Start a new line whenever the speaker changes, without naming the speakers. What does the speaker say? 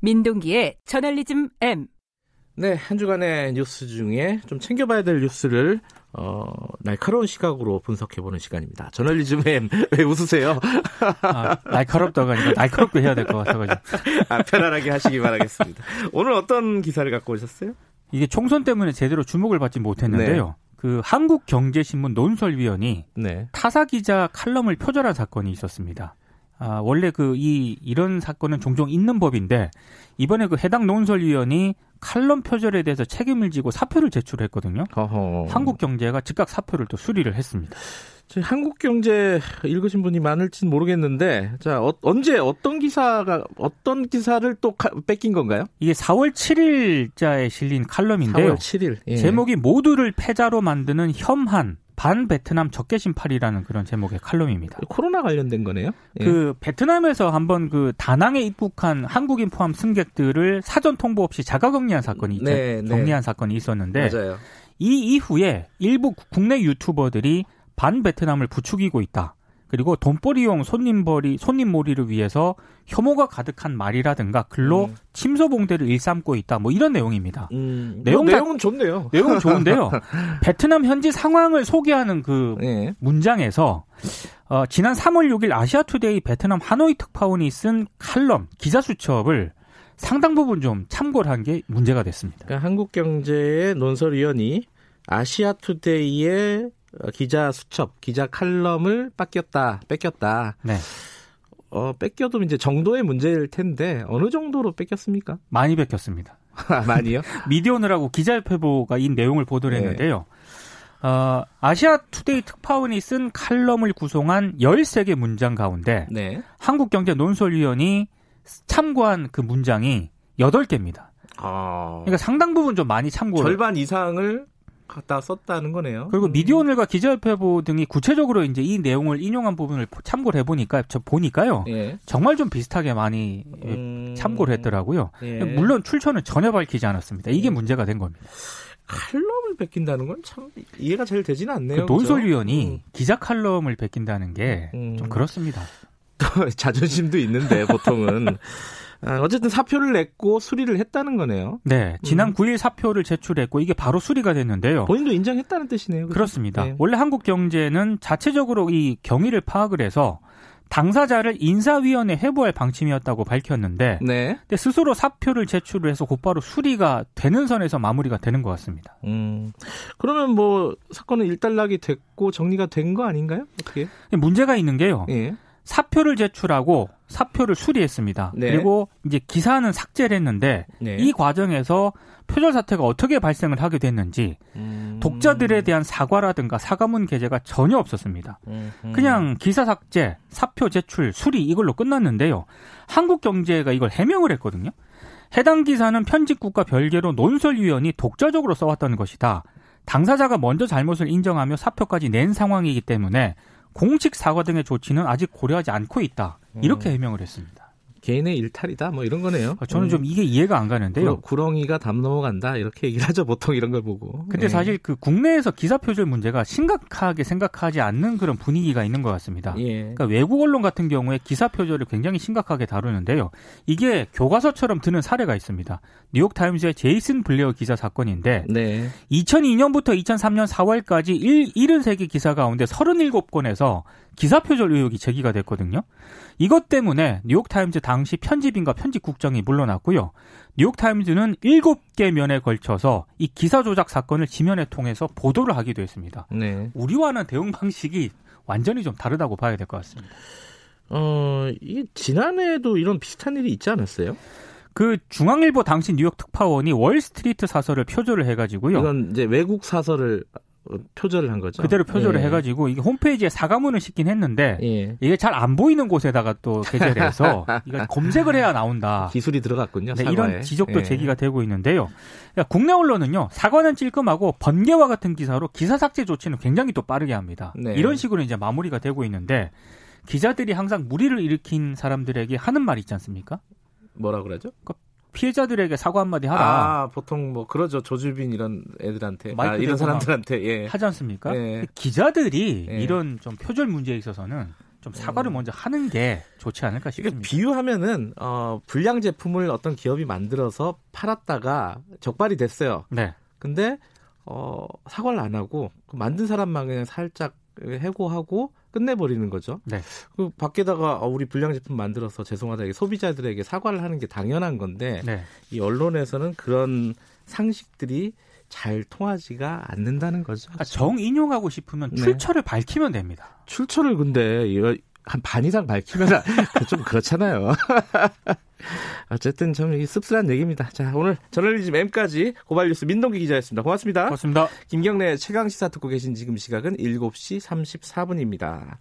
민동기의 저널리즘 M.
네, 한 주간의 뉴스 중에 좀 챙겨봐야 될 뉴스를 어, 날카로운 시각으로 분석해보는 시간입니다. 저널리즘 M. 왜 웃으세요?
아, 날카롭다가 아니라 날카롭게 해야 될 것 같아가지고.
아, 편안하게 하시기 바라겠습니다. 오늘 어떤 기사를 갖고 오셨어요?
이게 총선 때문에 제대로 주목을 받지 못했는데요. 네. 그 한국경제신문 논설위원이 네. 타사 기자 칼럼을 표절한 사건이 있었습니다. 아, 원래 그 이 이런 사건은 종종 있는 법인데 이번에 그 해당 논설위원이 칼럼 표절에 대해서 책임을 지고 사표를 제출했거든요. 어허. 한국경제가 즉각 사표를 또 수리를 했습니다.
한국경제 읽으신 분이 많을지는 모르겠는데, 자 어, 언제 어떤 기사가 어떤 기사를 또 카, 뺏긴 건가요?
이게 4월 7일자에 실린 칼럼인데요.
4월 7일
예. 제목이 모두를 패자로 만드는 혐한 반 베트남 적개심팔이라는 그런 제목의 칼럼입니다.
코로나 관련된 거네요.
예. 그 베트남에서 한번 그 다낭에 입국한 한국인 포함 승객들을 사전 통보 없이 자가격리한 사건이 네, 네. 격리한 사건이 있었는데
맞아요.
이 이후에 일부 국내 유튜버들이 반 베트남을 부추기고 있다. 그리고 돈벌이용 손님벌이 손님몰이를 위해서 혐오가 가득한 말이라든가 글로 음. 침소봉대를 일삼고 있다. 뭐 이런 내용입니다.
음, 내용 뭐 내용은 좋네요.
내용은 좋은데요. 베트남 현지 상황을 소개하는 그 네. 문장에서 어, 지난 3월 6일 아시아투데이 베트남 하노이 특파원이 쓴 칼럼 기자 수첩을 상당 부분 좀 참고를 한 게 문제가 됐습니다.
그러니까 한국경제의 논설위원이 아시아투데이의 어, 기자 수첩, 기자 칼럼을 뺏겼다, 뺏겼다. 네. 어, 뺏겨도 이제 정도의 문제일 텐데 어느 정도로 뺏겼습니까?
많이 뺏겼습니다.
아, 많이요?
미디어널하고 기자협회보가 이 내용을 보도를 네. 했는데요. 어, 아시아 투데이 특파원이 쓴 칼럼을 구성한 13개 문장 가운데 네. 한국경제 논설위원이 참고한 그 문장이 8개입니다. 아... 그러니까 상당 부분 좀 많이 참고
절반 이상을 갖다 썼다는 거네요.
그리고 음. 미디어오늘과 기자협회보 등이 구체적으로 이제 이 내용을 인용한 부분을 참고를 해보니까 저 보니까요. 예. 정말 좀 비슷하게 많이 음. 참고를 했더라고요. 예. 물론 출처는 전혀 밝히지 않았습니다. 이게 음. 문제가 된 겁니다.
칼럼을 베낀다는 건 참 이해가 잘 되지는 않네요.
그 논설위원이 음. 기자 칼럼을 베낀다는 게좀 음. 그렇습니다.
자존심도 있는데 보통은 아, 어쨌든 사표를 냈고 수리를 했다는 거네요.
네, 지난 음. 9일 사표를 제출했고 이게 바로 수리가 됐는데요.
본인도 인정했다는 뜻이네요.
그렇죠? 그렇습니다 네. 원래 한국 경제는 자체적으로 이 경위를 파악을 해서 당사자를 인사위원회 회부할 방침이었다고 밝혔는데 네. 근데 스스로 사표를 제출을 해서 곧바로 수리가 되는 선에서 마무리가 되는 것 같습니다. 음,
그러면 뭐 사건은 일단락이 됐고 정리가 된 거 아닌가요? 어떻게?
문제가 있는 게요. 예. 사표를 제출하고 사표를 수리했습니다. 네. 그리고 이제 기사는 삭제를 했는데 네. 이 과정에서 표절 사태가 어떻게 발생을 하게 됐는지 음... 독자들에 대한 사과라든가 사과문 게재가 전혀 없었습니다. 음... 그냥 기사 삭제, 사표 제출, 수리 이걸로 끝났는데요. 한국경제가 이걸 해명을 했거든요. 해당 기사는 편집국과 별개로 논설위원이 독자적으로 써왔다는 것이다. 당사자가 먼저 잘못을 인정하며 사표까지 낸 상황이기 때문에 공식 사과 등의 조치는 아직 고려하지 않고 있다. 이렇게 음. 해명을 했습니다.
개인의 일탈이다 뭐 이런 거네요.
아, 저는 좀 음. 이게 이해가 안 가는데요.
구렁, 이가 담 넘어간다 이렇게 얘기를 하죠 보통 이런 걸 보고.
근데 네. 사실 그 국내에서 기사 표절 문제가 심각하게 생각하지 않는 그런 분위기가 있는 것 같습니다. 예. 그러니까 외국 언론 같은 경우에 기사 표절을 굉장히 심각하게 다루는데요. 이게 교과서처럼 드는 사례가 있습니다. 뉴욕 타임즈의 제이슨 블레어 기사 사건인데 네. 2002년부터 2003년 4월까지 1, 73개 기사 가운데 37건에서 기사 표절 의혹이 제기가 됐거든요. 이것 때문에 뉴욕 타임즈 당시 편집인과 편집국장이 물러났고요. 뉴욕타임즈는 7개 면에 걸쳐서 이 기사 조작 사건을 지면에 통해서 보도를 하기도 했습니다. 네. 우리와는 대응 방식이 완전히 좀 다르다고 봐야 될 것 같습니다.
어, 이 지난해에도 이런 비슷한 일이 있지 않았어요?
그 중앙일보 당시 뉴욕 특파원이 월스트리트 사설을 표절을 해가지고요.
이건 이제 외국 사설을 표절을 한 거죠.
그대로 표절을 예. 해가지고 이게 홈페이지에 사과문을 싣긴 했는데 예. 이게 잘 안 보이는 곳에다가 또 게재를 해서 이거 검색을 해야 나온다.
기술이 들어갔군요. 네,
이런 지적도 예. 제기가 되고 있는데요. 그러니까 국내 언론은요 사과는 찔끔하고 번개와 같은 기사로 기사 삭제 조치는 굉장히 또 빠르게 합니다. 네. 이런 식으로 이제 마무리가 되고 있는데 기자들이 항상 무리를 일으킨 사람들에게 하는 말이 있지 않습니까?
뭐라 그러죠? 그러니까
피해자들에게 사과 한마디 하라.
아, 보통 뭐 그러죠. 조주빈 이런 애들한테, 아, 이런 사람들한테 예.
하지 않습니까? 예. 기자들이 예. 이런 좀 표절 문제에 있어서는 좀 사과를 음. 먼저 하는 게 좋지 않을까 싶습니다.
비유하면은 어, 불량 제품을 어떤 기업이 만들어서 팔았다가 적발이 됐어요. 네. 근데 어, 사과를 안 하고 그 만든 사람만 그냥 살짝 해고하고 끝내버리는 거죠. 네. 그 밖에다가 어, 우리 불량 제품 만들어서 죄송하다 소비자들에게 사과를 하는 게 당연한 건데 네. 이 언론에서는 그런 상식들이 잘 통하지가 않는다는 거죠.
아, 정 인용하고 싶으면 네. 출처를 밝히면 됩니다.
출처를 근데 한 반 이상 밝히면 좀 그렇잖아요. 어쨌든 좀 씁쓸한 얘기입니다. 자, 오늘 저널리즘 M까지 고발뉴스 민동기 기자였습니다. 고맙습니다.
고맙습니다.
김경래 최강 시사 듣고 계신 지금 시각은 7시 34분입니다.